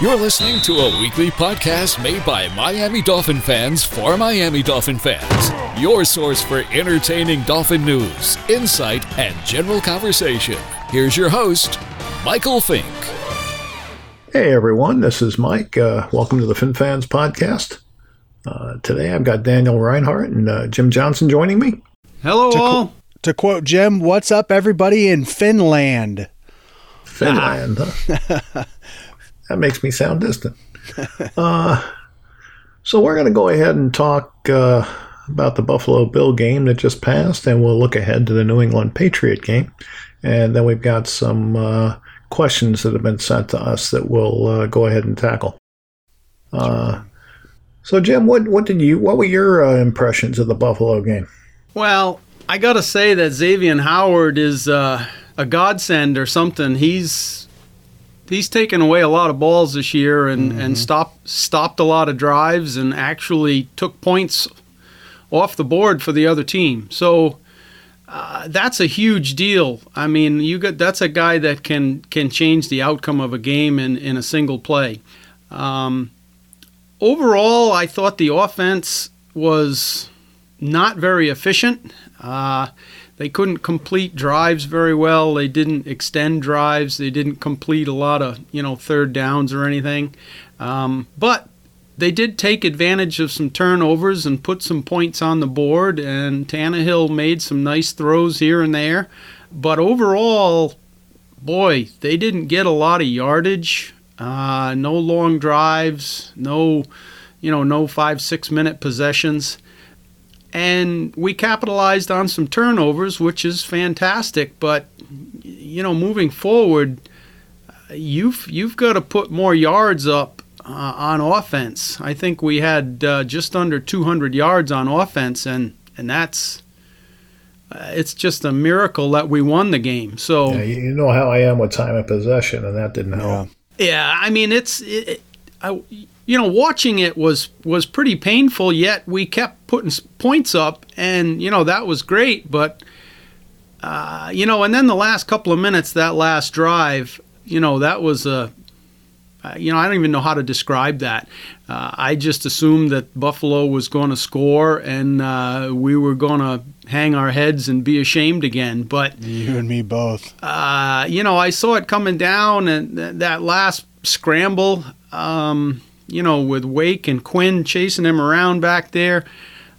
You're listening to a weekly podcast made by Miami Dolphin fans for Miami Dolphin fans. Your source for entertaining Dolphin news, insight, and general conversation. Here's your host, Michael Fink. Hey everyone, this is Mike. Uh, welcome to the Fin Fans podcast. Uh, today I've got Daniel Reinhardt and uh, Jim Johnson joining me. Hello, to, all. Qu- to quote Jim, what's up, everybody in Finland? Finland. Huh? that makes me sound distant. Uh, so we're going to go ahead and talk uh, about the Buffalo Bill game that just passed, and we'll look ahead to the New England Patriot game. And then we've got some uh, questions that have been sent to us that we'll uh, go ahead and tackle. Uh, so, Jim, what what did you what were your uh, impressions of the Buffalo game? Well, I got to say that Xavier Howard is a godsend or something. He's he's taken away a lot of balls this year and, mm-hmm. and stopped stopped a lot of drives and actually took points off the board for the other team. So uh, that's a huge deal. I mean, you got that's a guy that can can change the outcome of a game in, in a single play. Um, overall, I thought the offense was not very efficient. Uh, they couldn't complete drives very well. They didn't extend drives. They didn't complete a lot of you know third downs or anything. Um, but they did take advantage of some turnovers and put some points on the board. And Tannehill made some nice throws here and there. But overall, boy, they didn't get a lot of yardage. Uh, no long drives. No, you know, no five six minute possessions and we capitalized on some turnovers, which is fantastic. But you know, moving forward, you've you've got to put more yards up uh, on offense. I think we had uh, just under 200 yards on offense, and and that's uh, it's just a miracle that we won the game. So yeah, you know how I am with time of possession, and that didn't help. Yeah, yeah I mean it's. It, I, you know, watching it was was pretty painful. Yet we kept putting points up, and you know that was great. But uh, you know, and then the last couple of minutes, that last drive, you know, that was a, uh, you know, I don't even know how to describe that. Uh, I just assumed that Buffalo was going to score, and uh, we were going to hang our heads and be ashamed again. But you and me both. Uh, you know, I saw it coming down, and th- that last scramble. Um, you know, with Wake and Quinn chasing him around back there,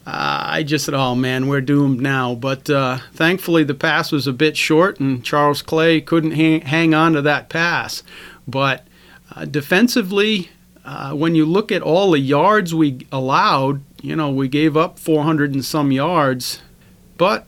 uh, I just said, oh man, we're doomed now. But uh, thankfully, the pass was a bit short, and Charles Clay couldn't hang, hang on to that pass. But uh, defensively, uh, when you look at all the yards we allowed, you know, we gave up 400 and some yards, but,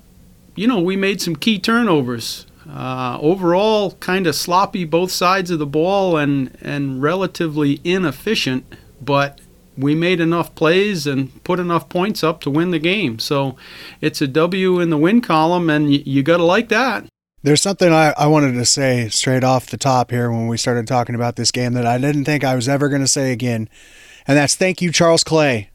you know, we made some key turnovers. Uh, overall, kind of sloppy both sides of the ball and, and relatively inefficient, but we made enough plays and put enough points up to win the game. So it's a W in the win column, and y- you got to like that. There's something I, I wanted to say straight off the top here when we started talking about this game that I didn't think I was ever going to say again. And that's thank you, Charles Clay.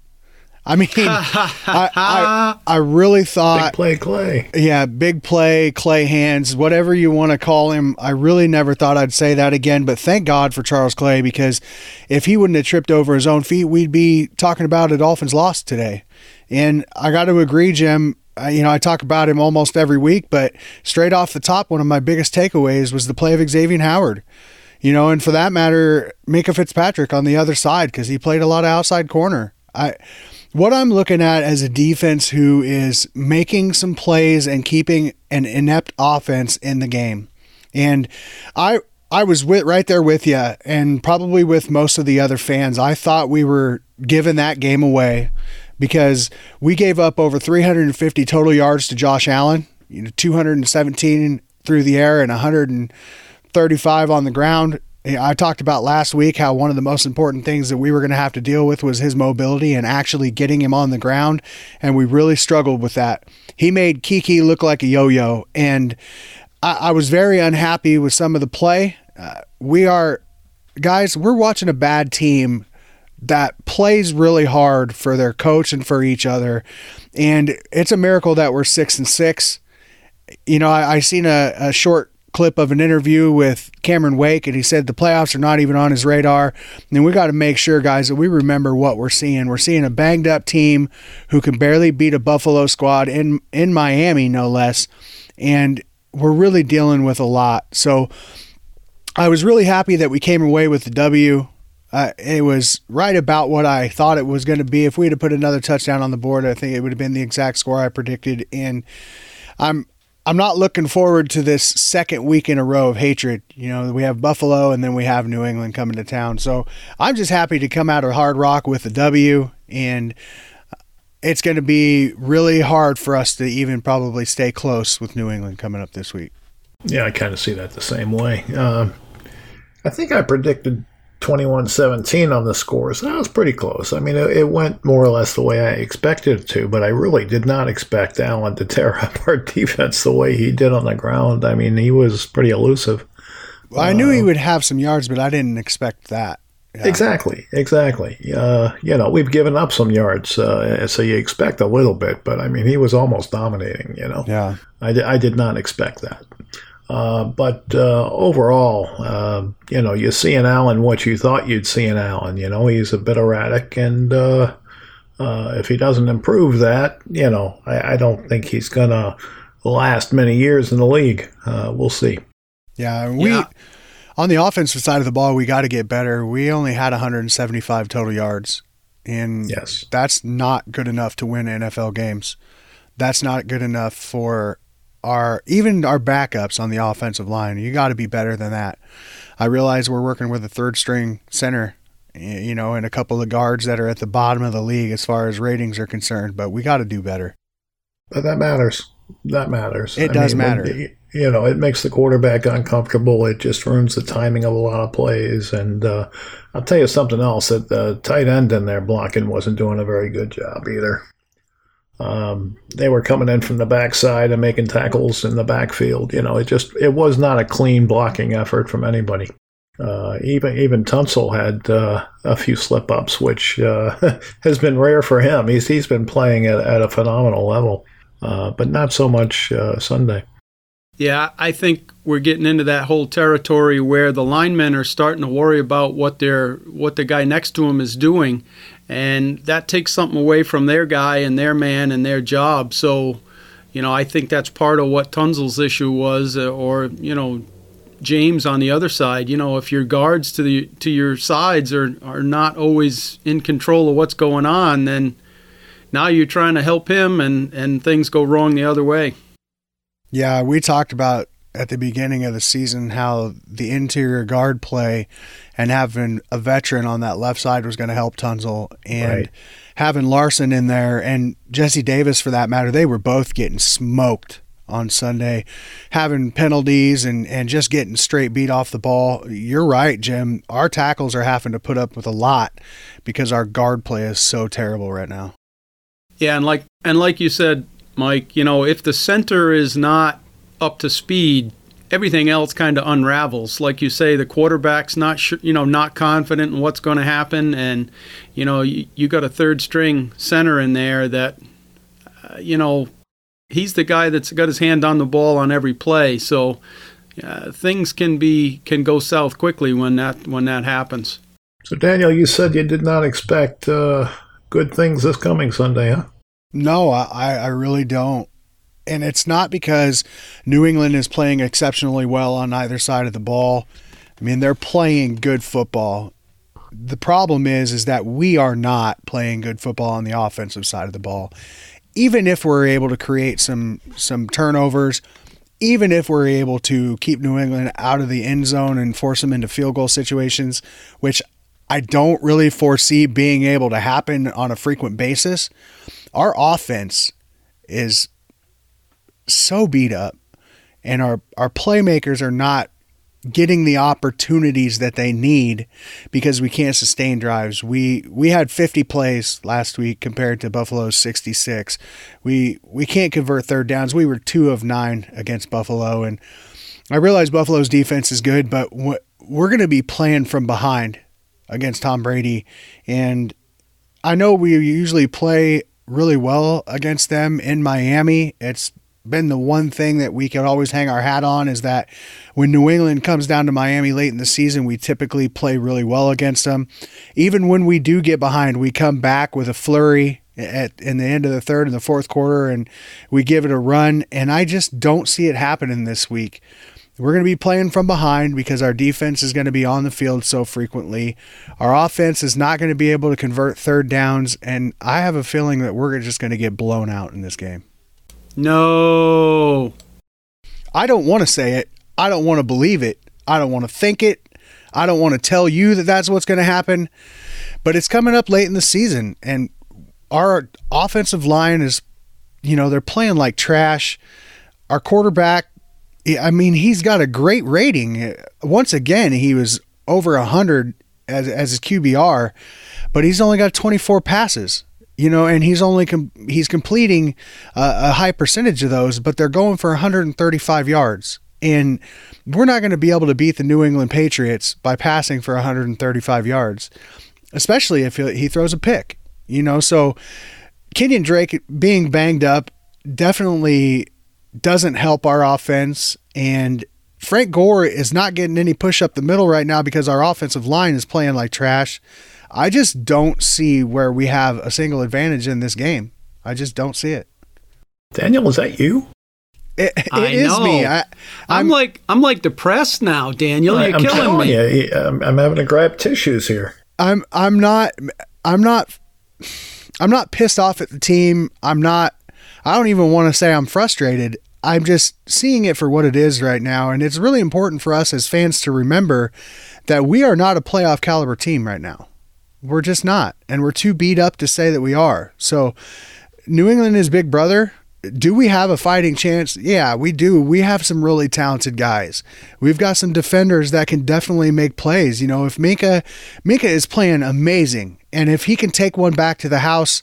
I mean, I, I, I really thought big play Clay. Yeah, big play Clay hands, whatever you want to call him. I really never thought I'd say that again, but thank God for Charles Clay because if he wouldn't have tripped over his own feet, we'd be talking about a Dolphins loss today. And I got to agree, Jim. You know, I talk about him almost every week, but straight off the top, one of my biggest takeaways was the play of Xavier Howard you know, and for that matter, Minkah Fitzpatrick on the other side because he played a lot of outside corner. I what I'm looking at as a defense who is making some plays and keeping an inept offense in the game. And I I was with right there with you and probably with most of the other fans. I thought we were giving that game away because we gave up over 350 total yards to Josh Allen, you know, 217 through the air and 135 on the ground. I talked about last week how one of the most important things that we were going to have to deal with was his mobility and actually getting him on the ground. And we really struggled with that. He made Kiko look like a yo yo. And I, I, was very unhappy with some of the play. Uh, we are, guys, we're watching a bad team that plays really hard for their coach and for each other. And it's a miracle that we're six and six. You know, I, I seen a, a short clip of an interview with Cameron Wake, and he said the playoffs are not even on his radar. And we got to make sure, guys, that we remember what we're seeing. We're seeing a banged up team who can barely beat a Buffalo squad in in Miami, no less, and we're really dealing with a lot. So I was really happy that we came away with the W. Uh, it was right about what I thought it was going to be. If we had put another touchdown on the board, I think it would have been the exact score I predicted. And I'm I'm not looking forward to this second week in a row of hatred. You know, we have Buffalo and then we have New England coming to town. So I'm just happy to come out of Hard Rock with a W, and it's going to be really hard for us to even probably stay close with New England coming up this week. Yeah, I kind of see that the same way. Uh, I think I predicted 21-17 on the scores. That was pretty close. I mean, it, it, went more or less the way I expected it to, but I really did not expect Allen to tear up our defense the way he did on the ground. I mean, he was pretty elusive. Well, I knew uh, he would have some yards, but I didn't expect that. Yeah. Exactly, exactly. Uh, you know, we've given up some yards, uh, so you expect a little bit, but I mean, he was almost dominating. You know, yeah. I, I did not expect that. Uh, but uh, overall, uh, you know, you see in Allen what you thought you'd see in Allen. You know, he's a bit erratic, and uh, uh, if he doesn't improve that, you know, I, I don't think he's going to last many years in the league. Uh, we'll see. Yeah, we yeah. on the offensive side of the ball, we got to get better. We only had 175 total yards, and yes, that's not good enough to win NFL games. That's not good enough for our even our backups on the offensive line. You got to be better than that. I realize we're working with a third string center, you know, and a couple of guards that are at the bottom of the league as far as ratings are concerned, but we got to do better. But that matters. That matters. It I does mean, matter. When, you know, it makes the quarterback uncomfortable. It just ruins the timing of a lot of plays. And uh, I'll tell you something else that the tight end in there blocking wasn't doing a very good job either. Um, they were coming in from the backside and making tackles in the backfield. You know, it just it was not a clean blocking effort from anybody. Uh, even even Tunsil had uh, a few slip ups, which uh, has been rare for him. He's he's been playing at, at a phenomenal level, uh, but not so much uh, Sunday. Yeah, I think we're getting into that whole territory where the linemen are starting to worry about what their what the guy next to him is doing, and that takes something away from their guy and their man and their job. So, you know, I think that's part of what Tunsil's issue was, uh, or you know, James on the other side. You know, if your guards to the to your sides are are not always in control of what's going on, then now you're trying to help him, and and things go wrong the other way. Yeah, we talked about at the beginning of the season how the interior guard play and having a veteran on that left side was going to help Tunsil. And right. having Larsen in there and Jesse Davis for that matter they were both getting smoked on Sunday. Having penalties and and just getting straight beat off the ball. You're right Jim. Our tackles are having to put up with a lot because our guard play is so terrible right now. Yeah and like and like you said Mike you know if the center is not up to speed, everything else kind of unravels. Like you say, the quarterback's not sure, you know, not confident in what's going to happen, and you know, you, you got a third string center in there that, uh, you know, he's the guy that's got his hand on the ball on every play. So uh, things can be can go south quickly when that when that happens. So Daniel, you said you did not expect uh, good things this coming Sunday, huh? No, I, I really don't and it's not because New England is playing exceptionally well on either side of the ball. I mean, they're playing good football. The problem is is that we are not playing good football on the offensive side of the ball. Even if we're able to create some some turnovers, even if we're able to keep New England out of the end zone and force them into field goal situations, which I don't really foresee being able to happen on a frequent basis, our offense is so beat up and our our playmakers are not getting the opportunities that they need because we can't sustain drives. We we had 50 plays last week compared to Buffalo's 66. We we can't convert third downs. We were 2 of 9 against Buffalo and I realize Buffalo's defense is good, but we're going to be playing from behind against Tom Brady and I know we usually play really well against them in Miami. It's been the one thing that we can always hang our hat on is that when New England comes down to Miami late in the season, we typically play really well against them. Even when we do get behind, we come back with a flurry at in the end of the third and the fourth quarter and we give it a run and I just don't see it happening this week. We're going to be playing from behind because our defense is going to be on the field so frequently. Our offense is not going to be able to convert third downs and I have a feeling that we're just going to get blown out in this game. No. I don't want to say it. I don't want to believe it. I don't want to think it. I don't want to tell you that that's what's going to happen. But it's coming up late in the season, and our offensive line is, you know, they're playing like trash. Our quarterback, I mean, he's got a great rating. Once again, he was over 100 as, as his QBR, but he's only got 24 passes you know, and he's only com- he's completing a high percentage of those, but they're going for 135 yards, and we're not going to be able to beat the New England Patriots by passing for 135 yards, especially if he throws a pick, you know. So Kenyan Drake being banged up definitely doesn't help our offense, and Frank Gore is not getting any push up the middle right now because our offensive line is playing like trash. I just don't see where we have a single advantage in this game. I just don't see it. Daniel, is that you? It, it I is know. me. I, am like I'm like depressed now, Daniel. You're I'm killing me. You, I'm, um, I'm having to grab tissues here. I'm I'm not I'm not I'm not pissed off at the team. I'm not I don't even want to say I'm frustrated. I'm just seeing it for what it is right now and it's really important for us as fans to remember that we are not a playoff caliber team right now. We're just not. And we're too beat up to say that we are. So, New England is big brother. Do we have a fighting chance? Yeah, we do. We have some really talented guys. We've got some defenders that can definitely make plays. You know, if Minkah Minkah is playing amazing, and if he can take one back to the house,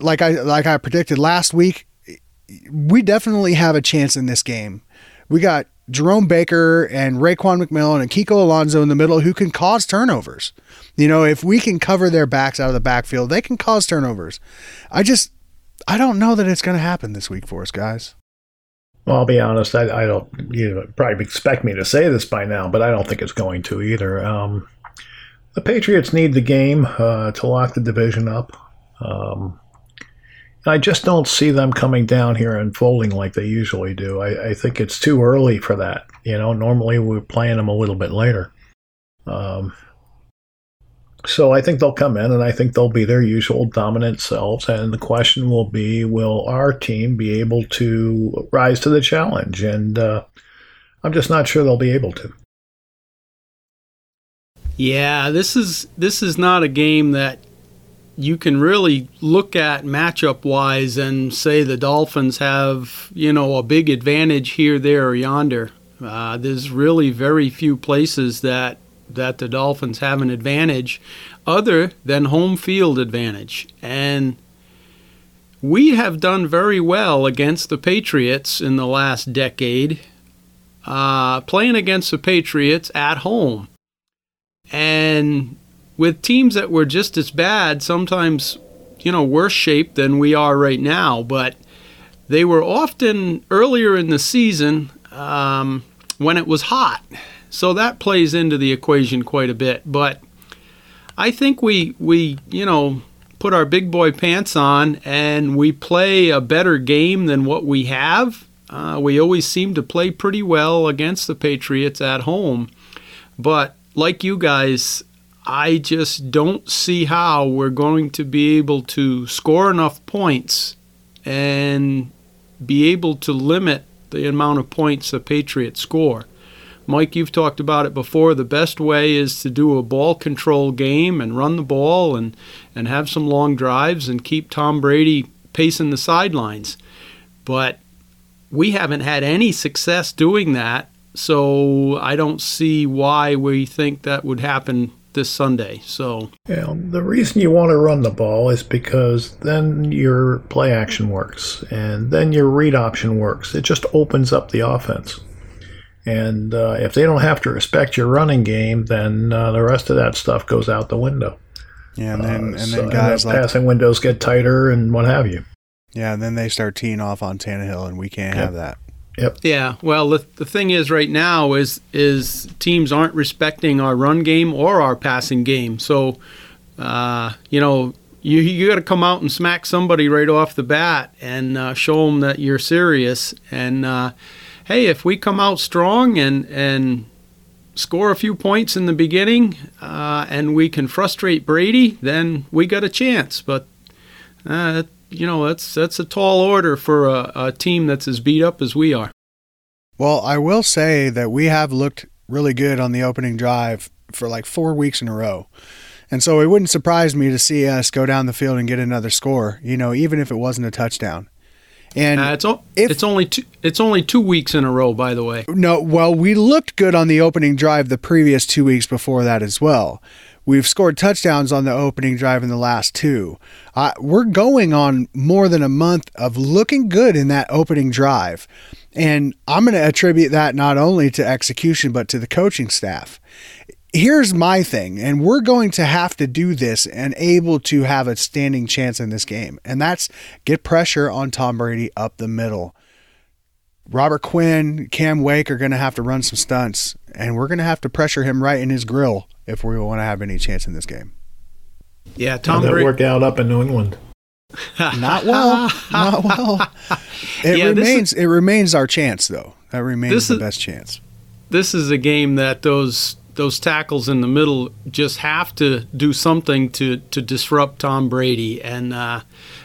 like I like I predicted last week, we definitely have a chance in this game. We got Jerome Baker and Raekwon McMillan and Kiko Alonso in the middle who can cause turnovers. You know, if we can cover their backs out of the backfield, they can cause turnovers. I just, I don't know that it's going to happen this week for us, guys. Well, I'll be honest. I, I don't. You probably expect me to say this by now, but I don't think it's going to either. Um, the Patriots need the game uh, to lock the division up. Um, I just don't see them coming down here and folding like they usually do. I, I, think it's too early for that. You know, normally we're playing them a little bit later. Um, so I think they'll come in and I think they'll be their usual dominant selves. And the question will be will our team be able to rise to the challenge? And uh, I'm just not sure they'll be able to. Yeah, this is this is not a game that you can really look at matchup wise and say the Dolphins have, you know, a big advantage here, there, or yonder. Uh, there's really very few places that that the Dolphins have an advantage other than home field advantage. And we have done very well against the Patriots in the last decade, uh, playing against the Patriots at home. And with teams that were just as bad, sometimes, you know, worse shape than we are right now. But they were often earlier in the season um, when it was hot. So that plays into the equation quite a bit. But I think we, we you know, put our big boy pants on and we play a better game than what we have. Uh, we always seem to play pretty well against the Patriots at home. But like you guys, I just don't see how we're going to be able to score enough points and be able to limit the amount of points the Patriots score. Mike, you've talked about it before. The best way is to do a ball control game and run the ball and, and have some long drives and keep Tom Brady pacing the sidelines. But we haven't had any success doing that, so I don't see why we think that would happen this Sunday. So yeah, the reason you want to run the ball is because then your play action works, and then your read option works. It just opens up the offense. And uh, if they don't have to respect your running game, then uh, the rest of that stuff goes out the window. Yeah, and then uh, and then guys like passing windows get tighter and what have you. Yeah, and then they start teeing off on Tannehill, and we can't Yep. have that. Yep. Yeah, well, the, the thing is, right now is is teams aren't respecting our run game or our passing game. So, uh, you know, you you got to come out and smack somebody right off the bat and uh, show them that you're serious. And uh, hey, if we come out strong and and score a few points in the beginning, uh, and we can frustrate Brady, then we got a chance. But uh, you know, that's that's a tall order for a, a team that's as beat up as we are. Well, I will say that we have looked really good on the opening drive for like four weeks in a row. And so it wouldn't surprise me to see us go down the field and get another score, you know, even if it wasn't a touchdown. And Uh, it's o- if- it's only two it's only two weeks in a row, by the way. No, well, we looked good on the opening drive the previous two weeks before that as well. We've scored touchdowns on the opening drive in the last two. Uh, we're going on more than a month of looking good in that opening drive. And I'm going to attribute that not only to execution, but to the coaching staff. Here's my thing, and we're going to have to do this and able to have a standing chance in this game, and that's get pressure on Tom Brady up the middle. Robert Quinn, Cam Wake are going to have to run some stunts, and we're going to have to pressure him right in his grill if we want to have any chance in this game. Yeah, How'd Tom that Brady. work out up in New England? Not well, not well. It Yeah, this remains. it remains our chance, though. That remains This the is- best chance. This is a game that those those tackles in the middle just have to do something to to disrupt Tom Brady, and uh,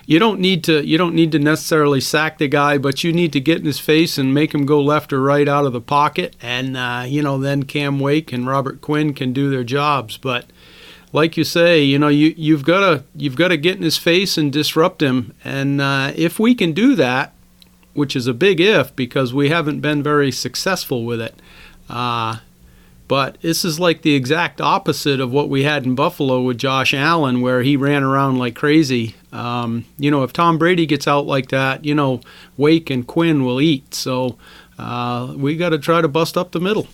you don't need to you don't need to necessarily sack the guy, but you need to get in his face and make him go left or right out of the pocket, and uh, you know then Cam Wake and Robert Quinn can do their jobs, but. like you say, you know, you you've got to you've got to get in his face and disrupt him, and uh, if we can do that, which is a big if because we haven't been very successful with it, uh, but this is like the exact opposite of what we had in Buffalo with Josh Allen, where he ran around like crazy. Um, you know, if Tom Brady gets out like that, you know, Wake and Quinn will eat. So uh, we got to try to bust up the middle.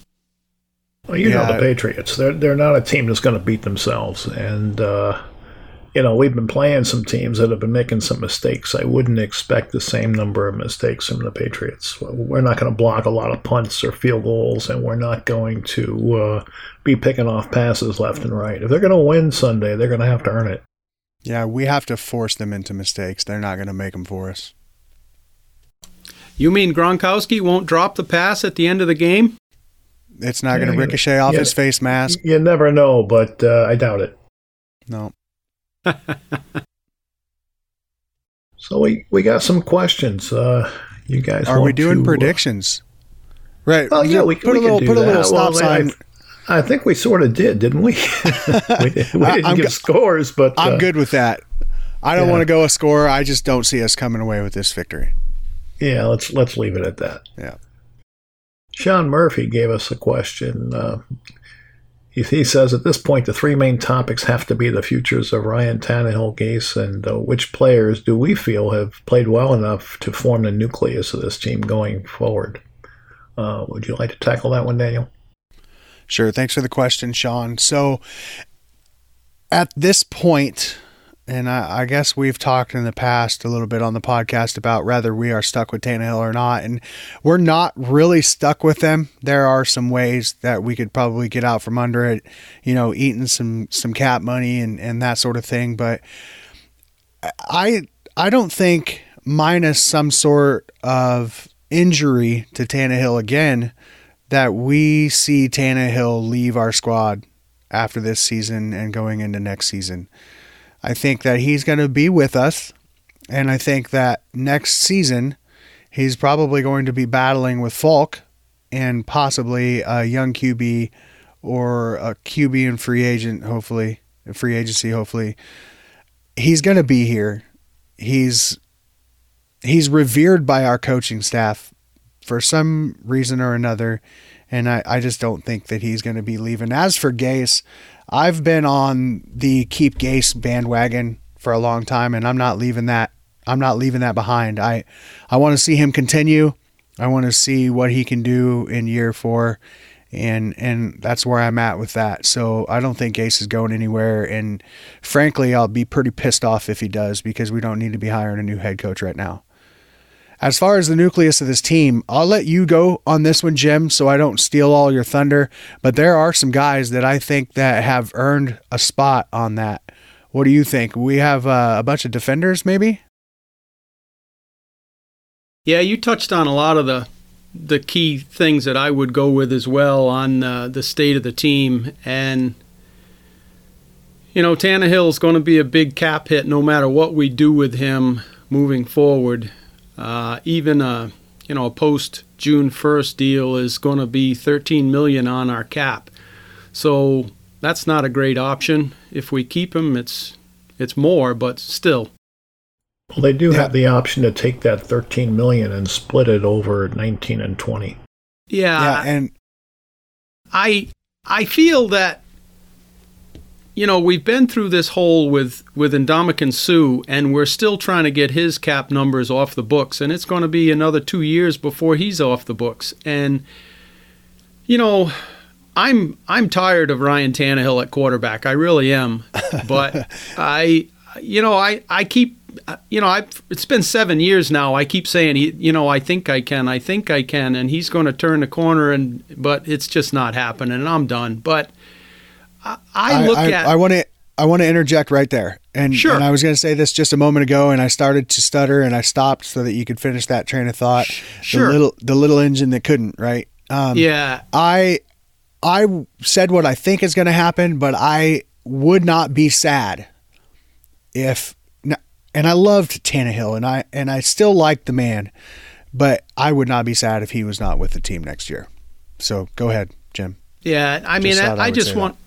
Well, you know the Patriots. They're they're not a team that's going to beat themselves, and uh, you know we've been playing some teams that have been making some mistakes. I wouldn't expect the same number of mistakes from the Patriots. We're not going to block a lot of punts or field goals, and we're not going to uh, be picking off passes left and right. If they're going to win Sunday, they're going to have to earn it. Yeah, we have to force them into mistakes. They're not going to make them for us. You mean Gronkowski won't drop the pass at the end of the game? It's not going to ricochet off yeah. his face mask. You never know, but uh, I doubt it. No. So we, we got some questions. Uh, you guys Are we doing to, uh, predictions? Right. Well, yeah, we, put we a little put a little stop Well, I- sign. I think we sort of did, didn't we? we, did, we didn't I'm give go- scores, but I'm uh, good with that. I don't yeah. want to go a score. I just don't see us coming away with this victory. Yeah, let's let's leave it at that. Yeah. Sean Murphy gave us a question. Uh, he, says at this point the three main topics have to be the futures of Ryan Tannehill, Gase, and uh, which players do we feel have played well enough to form the nucleus of this team going forward. Uh, would you like to tackle that one, Daniel? Sure. Thanks for the question, Sean. So, at this point, and I, I guess we've talked in the past a little bit on the podcast about whether we are stuck with Tannehill or not, and we're not really stuck with them. There are some ways that we could probably get out from under it, you know, eating some some cap money and and that sort of thing. But I I don't think minus some sort of injury to Tannehill again that we see Tannehill leave our squad after this season and going into next season. I think that he's going to be with us, and I think that next season he's probably going to be battling with Falk and possibly a young QB or a QB in free agent, hopefully, free agency, hopefully. He's going to be here. He's he's revered by our coaching staff for some reason or another. And I, I just don't think that he's going to be leaving. As for Gase, I've been on the keep Gase bandwagon for a long time, and I'm not leaving that. I'm not leaving that behind. I, I want to see him continue. I want to see what he can do in year four, and and that's where I'm at with that. So I don't think Gase is going anywhere, and frankly, I'll be pretty pissed off if he does because we don't need to be hiring a new head coach right now. As far as the nucleus of this team, I'll let you go on this one, Jim, so I don't steal all your thunder. But there are some guys that I think that have earned a spot on that. What do you think? We have uh, a bunch of defenders, maybe. Yeah, you touched on a lot of the the key things that I would go with as well on uh, the state of the team. And, you know, Tannehill is going to be a big cap hit no matter what we do with him moving forward. Uh, even a, you know, a post June 1st deal is going to be 13 million on our cap. So that's not a great option. If we keep him, it's it's more, but still. Well, they do yeah. have the option to take that 13 million and split it over 19 and 20. Yeah, yeah, and I I feel that you know we've been through this hole with with Ndamukong Suh, and we're still trying to get his cap numbers off the books, and it's going to be another two years before he's off the books. And you know, I'm I'm tired of Ryan Tannehill at quarterback. I really am, but I you know I I keep you know, I it's been seven years now. I keep saying, you know, I think I can, I think I can, and he's going to turn the corner, and but it's just not happening, and I'm done. But I, I look I, at. I want to. I want to interject right there, and, sure. and I was going to say this just a moment ago, and I started to stutter, and I stopped so that you could finish that train of thought. Sure. The little, the little engine that couldn't, right? Um, yeah. I, I said what I think is going to happen, but I would not be sad if and I loved Tannehill, and I and I still like the man, but I would not be sad if he was not with the team next year. So go ahead, Jim. Yeah, I mean, I, I, just want.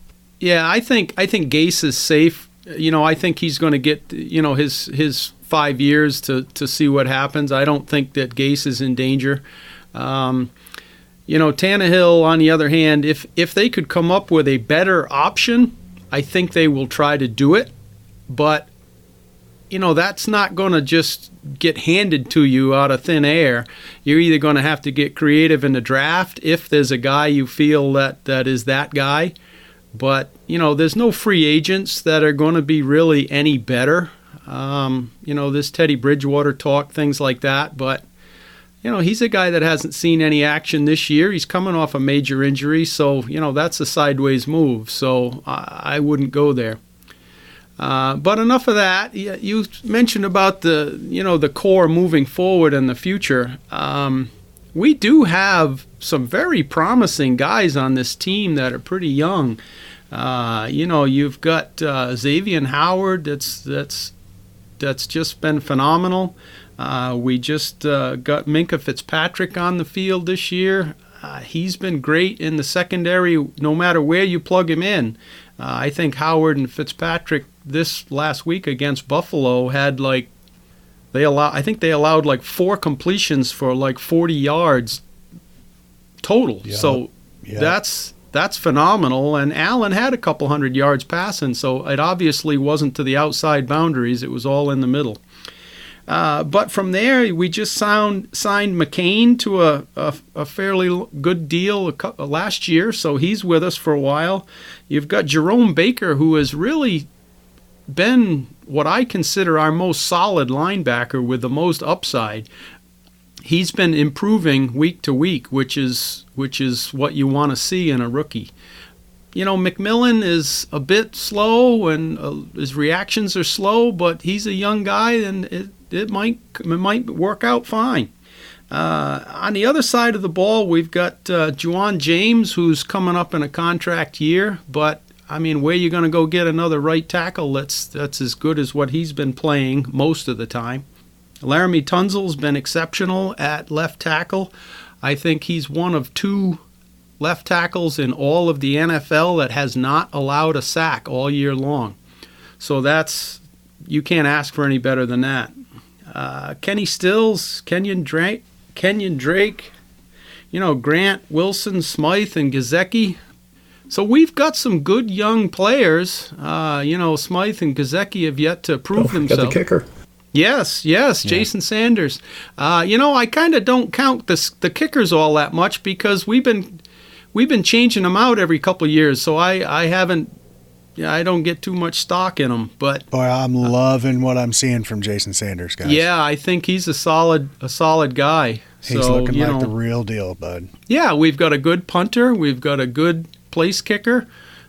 Yeah, I think I think Gase is safe. You know, I think he's going to get you know his his five years to to see what happens. I don't think that Gase is in danger. Um, you know, Tannehill, on the other hand, if if they could come up with a better option, I think they will try to do it. But you know, that's not going to just get handed to you out of thin air. You're either going to have to get creative in the draft if there's a guy you feel that that is that guy. But, you know, there's no free agents that are going to be really any better. Um, you know, this Teddy Bridgewater talk, things like that. But, you know, he's a guy that hasn't seen any action this year. He's coming off a major injury. So, you know, that's a sideways move. So I, I wouldn't go there. Uh, but enough of that. You mentioned about the you know the core moving forward in the future. Um, we do have some very promising guys on this team that are pretty young. Uh, you know, you've got uh, Xavier Howard. That's that's that's just been phenomenal. Uh, we just uh, got Minkah Fitzpatrick on the field this year. Uh, he's been great in the secondary, no matter where you plug him in. Uh, I think Howard and Fitzpatrick this last week against Buffalo had like they allow I think they allowed like four completions for like 40 yards total. Yep. So yep. that's that's phenomenal. And Allen had a couple hundred yards passing, so it obviously wasn't to the outside boundaries. It was all in the middle. Uh, but from there, we just sound, signed McCain to a, a, a fairly good deal last year, so he's with us for a while. You've got Jerome Baker, who has really been what I consider our most solid linebacker with the most upside. He's been improving week to week, which is which is what you want to see in a rookie. You know, McMillan is a bit slow and uh, his reactions are slow, but he's a young guy and it, it might it might work out fine. Uh, on the other side of the ball, we've got uh, Ja'Wuan James, who's coming up in a contract year, but I mean, where are you going to go get another right tackle that's that's as good as what he's been playing most of the time? Laremy Tunsil's been exceptional at left tackle. I think he's one of two left tackles in all of the NFL that has not allowed a sack all year long. So that's you can't ask for any better than that. Uh, Kenny Stills, Kenyan Drake, Kenyan Drake, you know Grant Wilson, Smythe, and Gesicki. So we've got some good young players. Uh, you know, Smythe and Gesicki have yet to prove Don't themselves. the kicker. Yes, yes, yeah. Jason Sanders. Uh, you know, I kind of don't count the the kickers all that much because we've been we've been changing them out every couple of years, so I I haven't. Yeah, I don't get too much stock in them, but Boy, I'm loving what I'm seeing from Jason Sanders, guys. yeah, I think he's a solid a solid guy. He's so, looking you like know, the real deal, bud. yeah, we've got a good punter. We've got a good place kicker.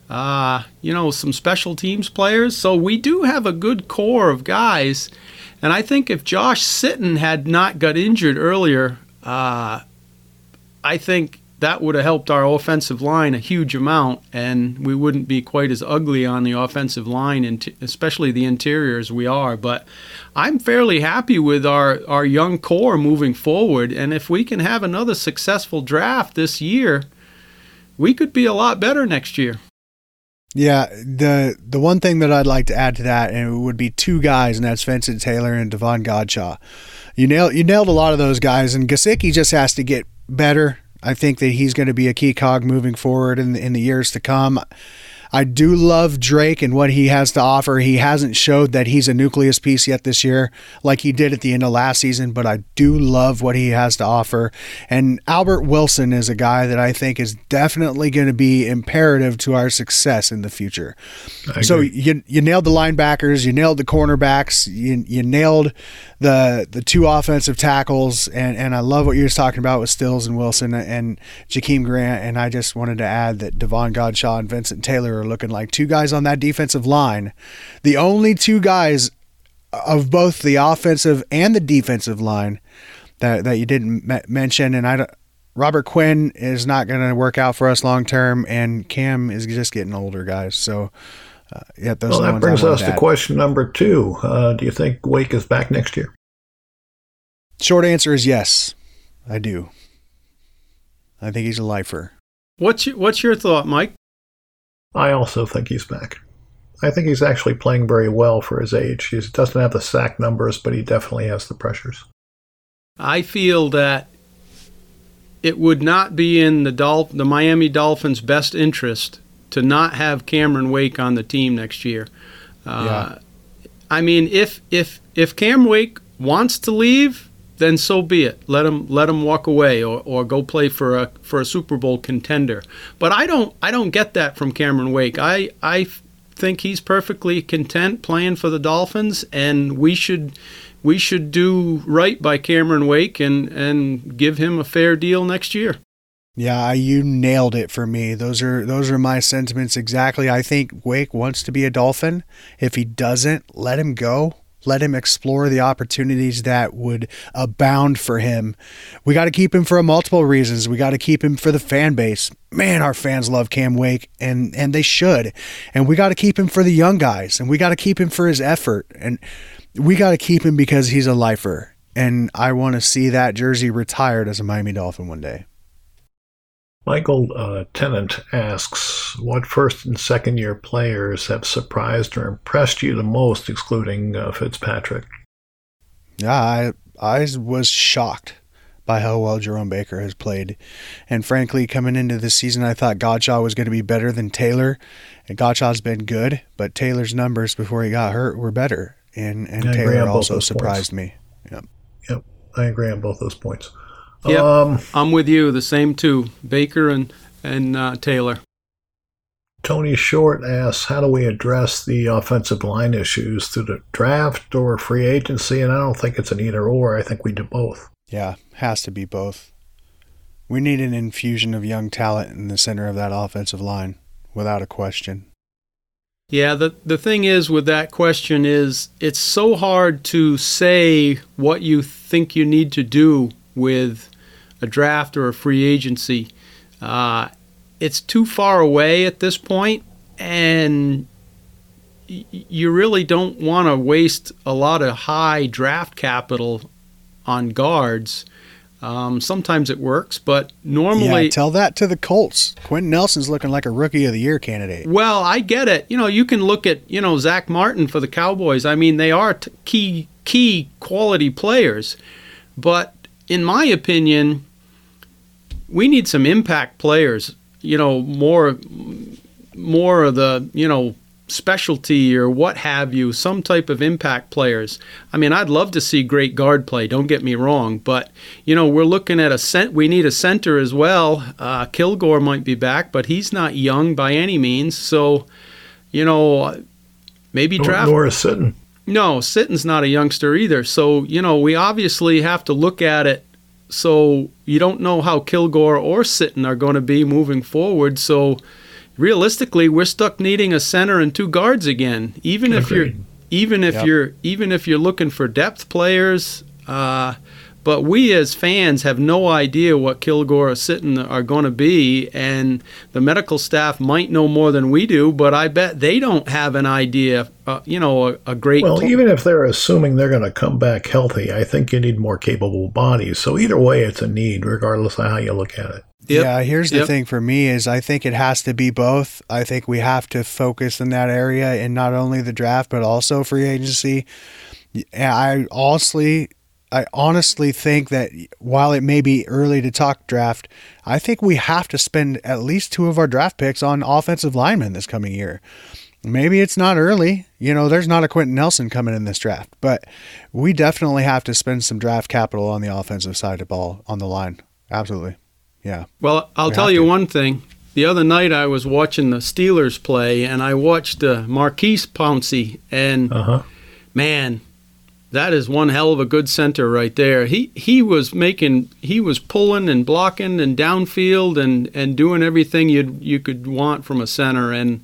Uh, you know, some special teams players. So we do have a good core of guys. And I think if Josh Sitton had not got injured earlier, uh, I think that would have helped our offensive line a huge amount, and we wouldn't be quite as ugly on the offensive line, and especially the interior as we are. But I'm fairly happy with our, our young core moving forward, and if we can have another successful draft this year, we could be a lot better next year. Yeah, the the one thing that I'd like to add to that, and it would be two guys, and that's Vincent Taylor and Davon Godchaux. You nailed you nailed a lot of those guys, and Gesicki just has to get better. I think that he's going to be a key cog moving forward in the, in the years to come. I do love Drake and what he has to offer. He hasn't showed that he's a nucleus piece yet this year, like he did at the end of last season, but I do love what he has to offer. And Albert Wilson is a guy that I think is definitely going to be imperative to our success in the future. So you you nailed the linebackers, you nailed the cornerbacks, you you nailed the the two offensive tackles, and and I love what you were talking about with Stills and Wilson and Jakeem Grant. And I just wanted to add that Davon Godchaux and Vincent Taylor are looking like two guys on that defensive line, the only two guys of both the offensive and the defensive line that that you didn't me- mention. And I don't. Robert Quinn is not going to work out for us long term, and Cam is just getting older, guys. So, uh, yeah, those Well, that brings us to to question number two. Uh, do you think Wake is back next year? Short answer is yes, I do. I think he's a lifer. What's your, what's your thought, Mike? I also think he's back. I think he's actually playing very well for his age. He doesn't have the sack numbers, but he definitely has the pressures. I feel that it would not be in the Dolph- the Miami Dolphins' best interest to not have Cameron Wake on the team next year. Uh, I mean, if if if Cam Wake wants to leave, then so be it. Let him let him walk away or, or go play for a for a Super Bowl contender. But I don't I don't get that from Cameron Wake. I I think he's perfectly content playing for the Dolphins, and we should we should do right by Cameron Wake and and give him a fair deal next year. Yeah, you nailed it for me. Those are those are my sentiments exactly. I think Wake wants to be a Dolphin. If he doesn't, let him go. Let him explore the opportunities that would abound for him. We got to keep him for multiple reasons. We got to keep him for the fan base. Man, our fans love Cam Wake, and and they should. And we got to keep him for the young guys, and we got to keep him for his effort, and we got to keep him because he's a lifer. And I want to see that jersey retired as a Miami Dolphin one day. Michael uh, Tennant asks, "What first and second year players have surprised or impressed you the most, excluding uh, Fitzpatrick?" Yeah, I I was shocked by how well Jerome Baker has played, and frankly, coming into this season, I thought Godchaux was going to be better than Taylor, and Godchaux's been good, but Taylor's numbers before he got hurt were better, and and I Taylor also surprised me. Yep. Yep, I agree on both those points. Yep. Um, I'm with you. The same too. Baker and and uh, Taylor. Tony Short asks, "How do we address the offensive line issues through the draft or free agency?" And I don't think it's an either or. I think we do both. Yeah, has to be both. We need an infusion of young talent in the center of that offensive line, without a question. Yeah, the the thing is with that question is it's so hard to say what you think you need to do with a draft or a free agency. Uh, it's too far away at this point, and y- you really don't want to waste a lot of high draft capital on guards. Um, sometimes it works, but normally yeah, tell that to the Colts. Quenton Nelson's looking like a rookie of the year candidate. Well, I get it. You know, you can look at you know Zack Martin for the Cowboys. I mean, they are t- key key quality players, but in my opinion, we need some impact players. You know, more more of the you know specialty or what have you, some type of impact players. I mean, I'd love to see great guard play. Don't get me wrong, but you know, we're looking at a cent. We need a center as well. Uh, Kilgore might be back, but he's not young by any means. So, you know, maybe draft. Nor is Sitton. No, Sitton's not a youngster either. So, you know, we obviously have to look at it. So you don't know how Kilgore or Sitton are going to be moving forward. So realistically, we're stuck needing a center and two guards again. Even if you're even if Yep. you're even if you're looking for depth players, uh, but we as fans have no idea what Kilgore or Sitton are going to be, and the medical staff might know more than we do. But I bet they don't have an idea. Uh, you know, a, a great. Well, pl- even if they're assuming they're going to come back healthy, I think you need more capable bodies. So either way, it's a need, regardless of how you look at it. Yep. Yeah, here's the Yep. thing for me is I think it has to be both. I think we have to focus in that area in not only the draft but also free agency. I honestly I honestly think that while it may be early to talk draft, I think we have to spend at least two of our draft picks on offensive linemen this coming year. Maybe it's not early. You know, there's not a Quenton Nelson coming in this draft, but we definitely have to spend some draft capital on the offensive side of the ball on the line. Absolutely. Yeah. Well, I'll We tell you to. one thing. The other night I was watching the Steelers play, and I watched uh, Maurkice Pouncey, and Uh huh. man, that is one hell of a good center right there. He he was making, he was pulling and blocking and downfield and and doing everything you you could want from a center, and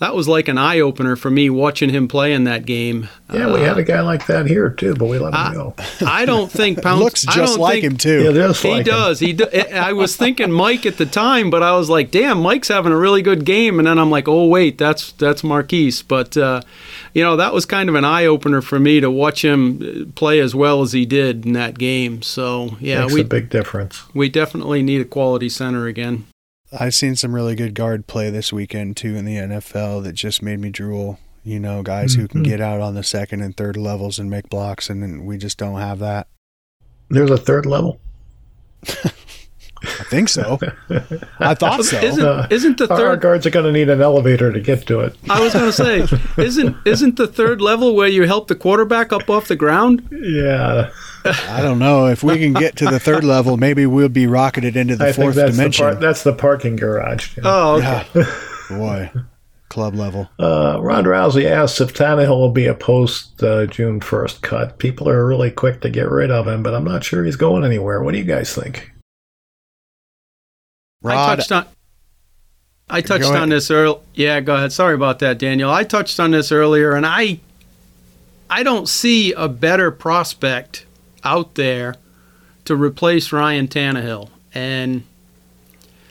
that was like an eye opener for me watching him play in that game. Yeah, we had a guy like that here too, but we let him I- go. I don't think Pouncey Looks I just don't like think- him too. Yeah, just He like him. does. He. Do, I was thinking Mike at the time, but I was like, "Damn, Mike's having a really good game." And then I'm like, "Oh wait, that's that's Maurkice." But uh, you know, that was kind of an eye opener for me to watch him uh, play as well as he did in that game. So yeah, Makes we a big difference. we definitely need a quality center again. I've seen some really good guard play this weekend too in the NFL that just made me drool. You know, guys who can Mhm. get out on the second and third levels and make blocks, and then we just don't have that. There's a third level. I think so. I thought so. Isn't Uh, isn't the Our, our third? guards are going to need an elevator to get to it. I was going to say, isn't isn't the third level where you help the quarterback up off the ground? Yeah, I don't know if we can get to the third level. Maybe we'll be rocketed into the I think fourth that's the dimension. par- that's the parking garage. Oh, okay. yeah, boy, club level. Uh, Ron Rousey asks if Tannehill will be a post uh, June 1st cut. People are really quick to get rid of him, but I'm not sure he's going anywhere. What do you guys think? I touched on. I touched on this earlier. Yeah, go ahead. Sorry about that, Daniel. I touched on this earlier, and I, I don't see a better prospect out there to replace Ryan Tannehill, and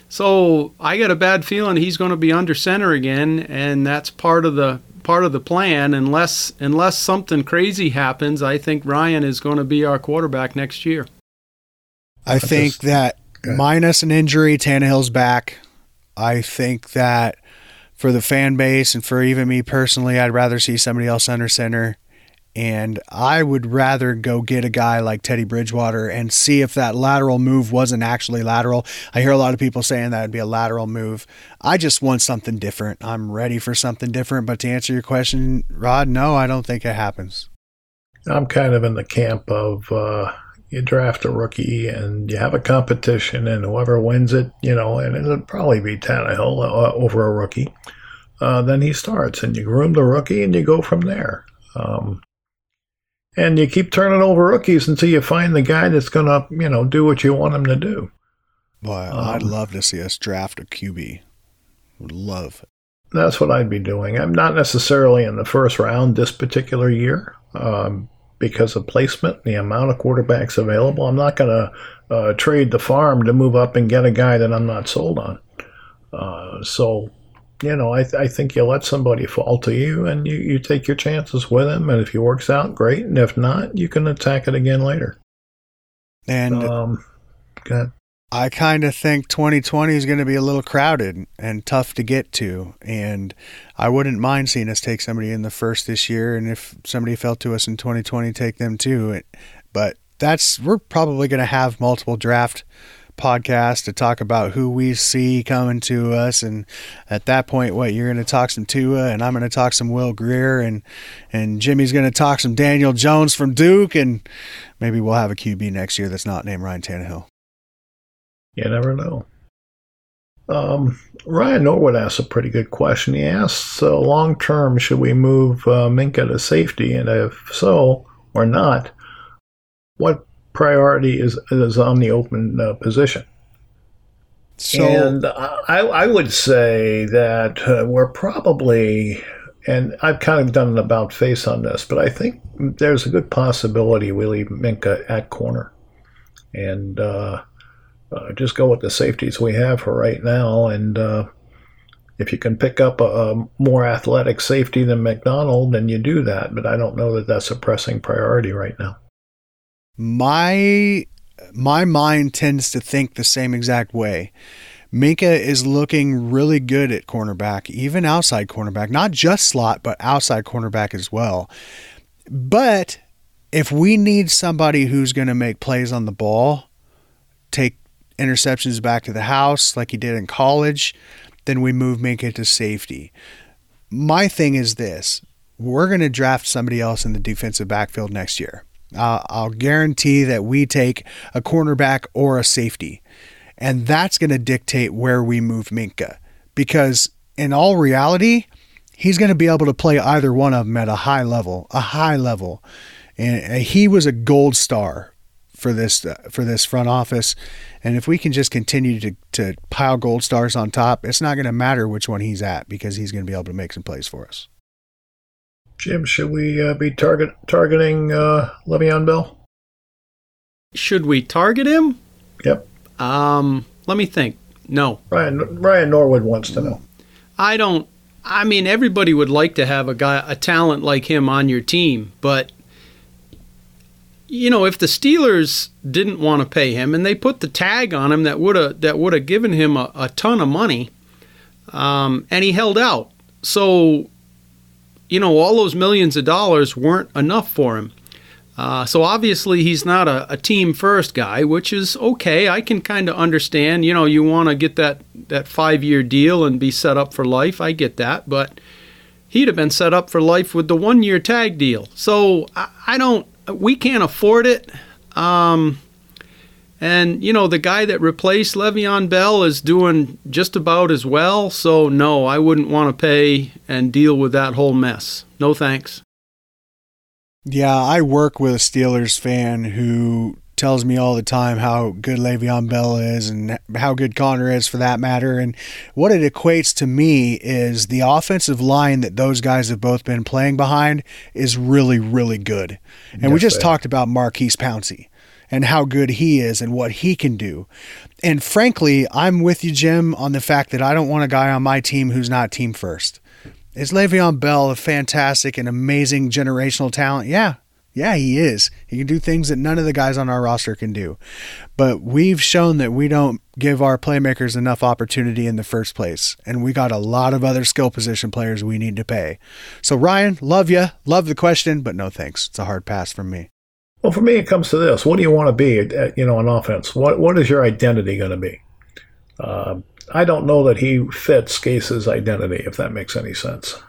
so I got a bad feeling he's going to be under center again, and that's part of the part of the plan. Unless unless something crazy happens, I think Ryan is going to be our quarterback next year. I think that Okay. minus an injury, Tannehill's back. I think that for the fan base and for even me personally, I'd rather see somebody else under center. And I would rather go get a guy like Teddy Bridgewater and see if that lateral move wasn't actually lateral. I hear a lot of people saying that would be a lateral move. I just want something different. I'm ready for something different. But to answer your question, Rod, no, I don't think it happens. I'm kind of in the camp of uh, you draft a rookie and you have a competition, and whoever wins it, you know, and it'll probably be Tannehill uh, over a rookie. Uh, then he starts, and you groom the rookie, and you go from there. Um, and you keep turning over rookies until you find the guy that's going to, you know, do what you want him to do. Boy, Um, I'd love to see us draft a QB. Would love. That's what I'd be doing. I'm not necessarily in the first round this particular year um, because of placement, the amount of quarterbacks available. I'm not going to uh, trade the farm to move up and get a guy that I'm not sold on. Uh, so, you know, I, I think you let somebody fall to you and you, you take your chances with him. And if he works out, great. And if not, you can attack it again later. And Um. I kind of think 2020 is going to be a little crowded and tough to get to. And I wouldn't mind seeing us take somebody in the first this year. And if somebody fell to us in 2020, take them too. But that's, we're probably going to have multiple draft podcasts to talk about who we see coming to us. And at that point, what you're going to talk some Tua, and I'm going to talk some Will Grier and and Jimmy's going to talk some Daniel Jones from Duke, and maybe we'll have a QB next year that's not named Ryan Tannehill. You never know. Um, Ryan Norwood asks a pretty good question. He asks, uh, long term, should we move uh, Minkah to safety? And if so or not, what priority is, is on the open uh, position? So, and I, I would say that uh, we're probably, and I've kind of done an about face on this, but I think there's a good possibility we leave Minkah at corner. And, uh, just go with the safeties we have for right now. And uh, if you can pick up a, a, more athletic safety than McDonald, then you do that. But I don't know that that's a pressing priority right now. My my mind tends to think the same exact way. Minkah is looking really good at cornerback, even outside cornerback, not just slot, but outside cornerback as well. But if we need somebody who's going to make plays on the ball, take interceptions back to the house like he did in college, then we move Minkah to safety. My thing is this we're going to draft somebody else in the defensive backfield next year. Uh, I'll guarantee that we take a cornerback or a safety. And that's going to dictate where we move Minkah Because in all reality, he's going to be able to play either one of them at a high level, a high level. And he was a gold star for this uh, for this front office. And if we can just continue to, to pile gold stars on top, it's not going to matter which one he's at because he's going to be able to make some plays for us. Jim, should we uh, be target targeting uh, Le'Veon Bell? Should we target him? Yep. Um, let me think. No. Ryan Ryan Norwood wants to know. I don't. I mean, everybody would like to have a guy, a talent like him on your team, but you know, if the Steelers didn't want to pay him and they put the tag on him that would have that would have given him a, a, ton of money, um, and he held out. So, you know, all those millions of dollars weren't enough for him. Uh, so obviously he's not a, a, team first guy, which is okay. I can kind of understand. You know, you want to get that that five year deal and be set up for life. I get that, but he'd have been set up for life with the one year tag deal. So I, I don't we can't afford it. Um, and, you know, the guy that replaced Le'Veon Bell is doing just about as well. So, no, I wouldn't want to pay and deal with that whole mess. No thanks. Yeah, I work with a Steelers fan who tells me all the time how good Le'Veon Bell is and how good Conner is for that matter. And what it equates to me is the offensive line that those guys have both been playing behind is really, really good. And yes, we just talked about Maurkice Pouncey and how good he is and what he can do. And frankly, I'm with you, Jim, on the fact that I don't want a guy on my team who's not team first. Is Le'Veon Bell a fantastic and amazing generational talent? Yeah, yeah, he is. He can do things that none of the guys on our roster can do. But we've shown that we don't give our playmakers enough opportunity in the first place. And we got a lot of other skill position players we need to pay. So, Ryan, love you. Love the question, but no thanks. It's a hard pass from me. Well, for me, it comes to this: What do you want to be? At, you know, on offense, what what is your identity going to be? Uh, I don't know that he fits Gase's identity, if that makes any sense.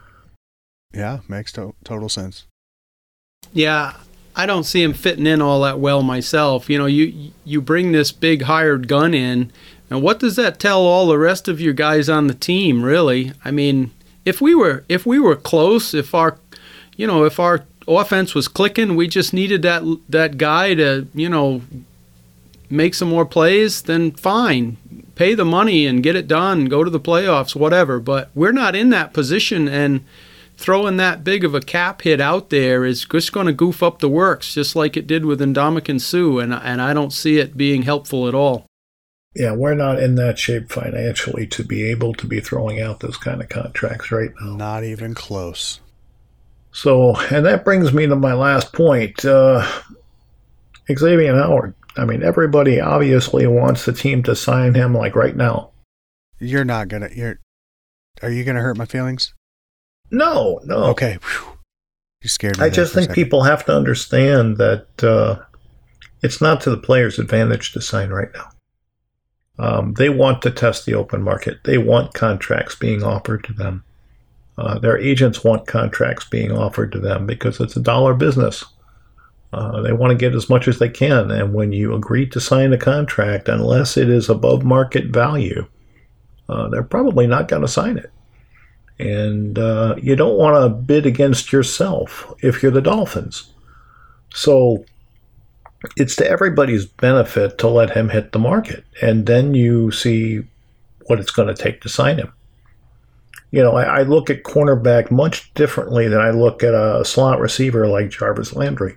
Yeah, makes to- total sense. Yeah, I don't see him fitting in all that well myself. You know, you you bring this big hired gun in, and what does that tell all the rest of your guys on the team? Really, I mean, if we were if we were close, if our, you know, if our offense was clicking, we just needed that that guy to you know make some more plays. Then fine, pay the money and get it done, go to the playoffs, whatever. But we're not in that position, and throwing that big of a cap hit out there is just going to goof up the works, just like it did with Ndamukong Suh, and and I don't see it being helpful at all. Yeah, we're not in that shape financially to be able to be throwing out those kind of contracts right now. Not even close. So, and that brings me to my last point. Uh, Xavier Howard. I mean, everybody obviously wants the team to sign him like right now. You're not gonna. You're. Are you gonna hurt my feelings? No, no. Okay. Whew. You scared me. I just think people have to understand that uh, it's not to the player's advantage to sign right now. Um, they want to test the open market. They want contracts being offered to them. Uh, their agents want contracts being offered to them because it's a dollar business. Uh, they want to get as much as they can. And when you agree to sign a contract, unless it is above market value, uh, they're probably not going to sign it. And uh, you don't want to bid against yourself if you're the Dolphins. So it's to everybody's benefit to let him hit the market. And then you see what it's going to take to sign him. You know, I, I look at cornerback much differently than I look at a slot receiver like Jarvis Landry.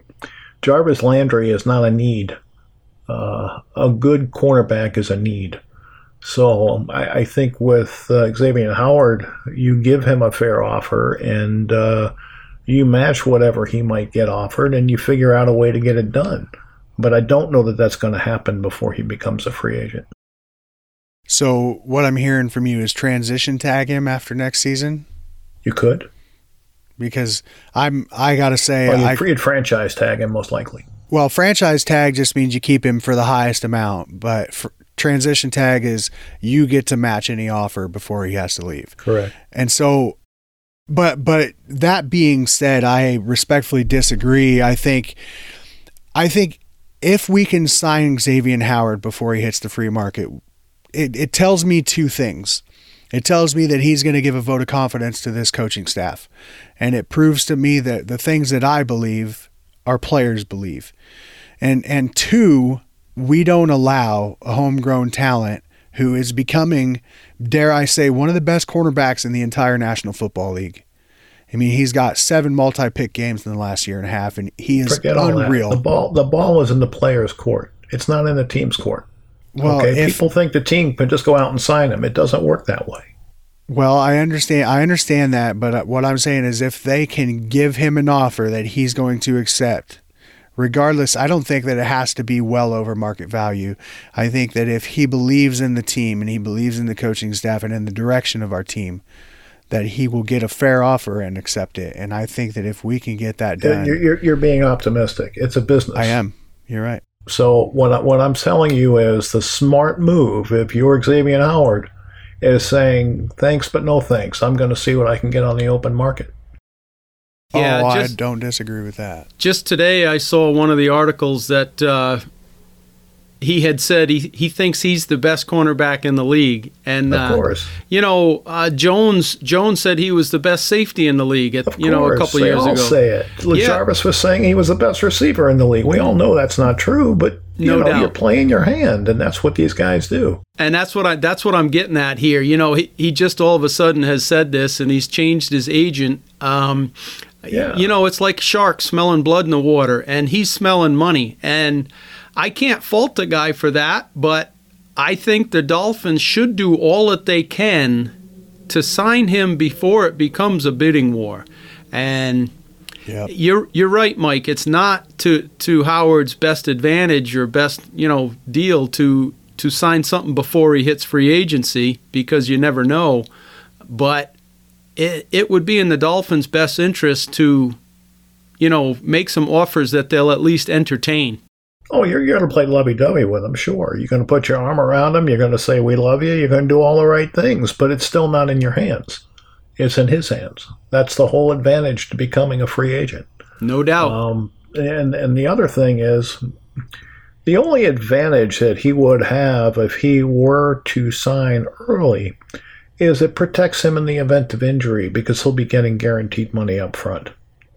Jarvis Landry is not a need. Uh, a good cornerback is a need. So um, I, I, think with uh, Xavier Howard, you give him a fair offer and uh, you match whatever he might get offered and you figure out a way to get it done. But I don't know that that's going to happen before he becomes a free agent. So what I'm hearing from you is transition tag him after next season. You could, because I'm. I gotta say, well, I would franchise tag him most likely. Well, franchise tag just means you keep him for the highest amount, but transition tag is you get to match any offer before he has to leave. Correct. And so but but that being said, I respectfully disagree. I think I think if we can sign Xavier Howard before he hits the free market, it, it tells me two things. It tells me that he's going to give a vote of confidence to this coaching staff. And it proves to me that the things that I believe our players believe. And and two, we don't allow a homegrown talent who is becoming, dare I say, one of the best cornerbacks in the entire National Football League. I mean, he's got seven multi-pick games in the last year and a half, and he is Forget unreal. The ball, the ball is in the player's court. It's not in the team's court. Well, okay? if, people think the team can just go out and sign him. It doesn't work that way. Well, I understand. I understand that, but what I'm saying is, if they can give him an offer that he's going to accept, regardless, I don't think that it has to be well over market value. I think that if he believes in the team and he believes in the coaching staff and in the direction of our team, that he will get a fair offer and accept it. And I think that if we can get that done, you're, you're, you're being optimistic. It's a business. I am. You're right. So what I, what I'm telling you is the smart move. If you're Xavier Howard, is saying thanks but no thanks. I'm going to see what I can get on the open market. Yeah, oh, just, I don't disagree with that. Just today, I saw one of the articles that uh, he had said he, he thinks he's the best cornerback in the league, and of uh, course, you know uh, Jones Jones said he was the best safety in the league. At, of you know a couple they years all ago. Say it. Yeah. Jarvis was saying he was the best receiver in the league. We all know that's not true, but you no know doubt. you're playing your hand, and that's what these guys do. And that's what I that's what I'm getting at here. You know, he he just all of a sudden has said this, and he's changed his agent. Um, yeah. You know, it's like sharks smelling blood in the water, and he's smelling money and I can't fault the guy for that, but I think the Dolphins should do all that they can to sign him before it becomes a bidding war. And yep. you're you're right, Mike. It's not to to Howard's best advantage or best you know deal to to sign something before he hits free agency because you never know. But it it would be in the Dolphins' best interest to you know make some offers that they'll at least entertain. Oh, you're, you're going to play lovey-dovey with them, sure. You're going to put your arm around them. You're going to say, we love you. You're going to do all the right things, but it's still not in your hands. It's in his hands. That's the whole advantage to becoming a free agent. No doubt. Um, and, and the other thing is, the only advantage that he would have if he were to sign early is it protects him in the event of injury because he'll be getting guaranteed money up front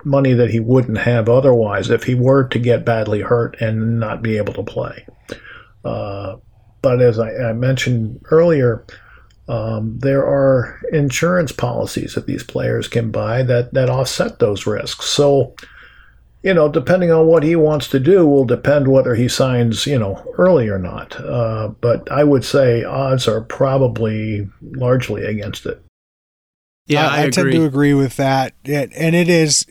money that he wouldn't have otherwise if he were to get badly hurt and not be able to play. Uh, but as I, I mentioned earlier, um, there are insurance policies that these players can buy that, that offset those risks. So, you know, depending on what he wants to do, will depend whether he signs, you know, early or not. Uh, but I would say odds are probably largely against it. Yeah, I, I, I tend to agree with that. It, and it is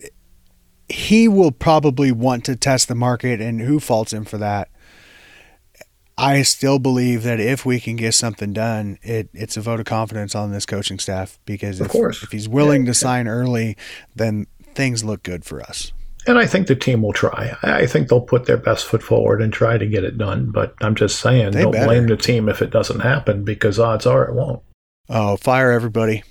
he will probably want to test the market, and who faults him for that? I still believe that if we can get something done, it, it's a vote of confidence on this coaching staff because if, if he's willing yeah. to sign early, then things look good for us. And I think the team will try. I think they'll put their best foot forward and try to get it done. But I'm just saying, They don't better. blame the team if it doesn't happen because odds are it won't. Oh, fire everybody.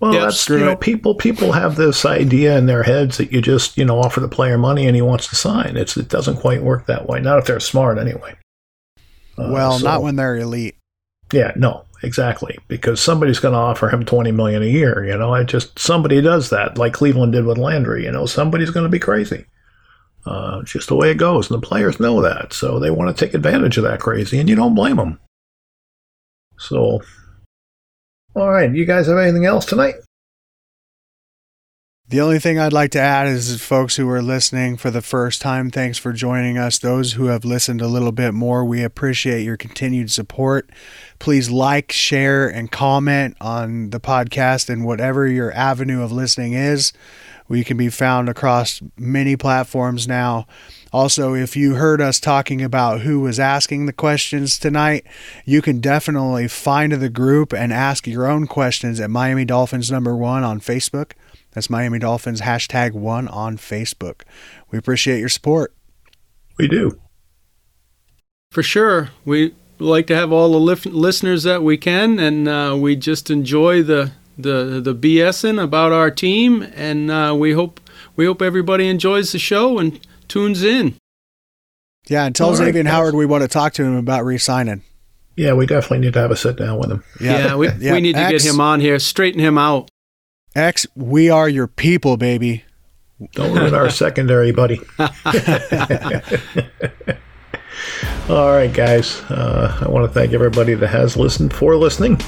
Well, Yeah, that's screw you know, it. people people have this idea in their heads that you just you know offer the player money and he wants to sign. It's it doesn't quite work that way. Not if they're smart, anyway. Uh, well, so- not when they're elite. Yeah, no, exactly. Because somebody's going to offer him twenty million a year. You know, I just somebody does that, like Cleveland did with Landry. You know, somebody's going to be crazy. Uh, it's just the way it goes, and the players know that, so they want to take advantage of that crazy, and you don't blame them. So, all right, you guys have anything else tonight? The only thing I'd like to add is, folks who are listening for the first time, thanks for joining us. Those who have listened a little bit more, we appreciate your continued support. Please like, share, and comment on the podcast and whatever your avenue of listening is. We can be found across many platforms now. Also, if you heard us talking about who was asking the questions tonight, you can definitely find the group and ask your own questions at Miami Dolphins number one on Facebook. That's Miami Dolphins hashtag one on Facebook. We appreciate your support. We do. For sure. We like to have all the lif- listeners that we can, and uh, we just enjoy the, the the BSing about our team, and uh, we hope we hope everybody enjoys the show and tunes in. Yeah, and tell All right, Xavier guys. Howard we want to talk to him about re-signing. Yeah, we definitely need to have a sit down with him. Yeah, we, Yeah, we need to X- get him on here, straighten him out. X, we are your people, baby. Don't ruin our secondary, buddy. All right, guys. Uh, I want to thank everybody that has listened for listening,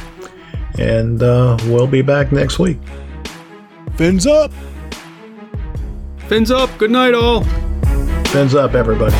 and uh, we'll be back next week. Fins up. Fins up. Good night, all. Fins up, everybody.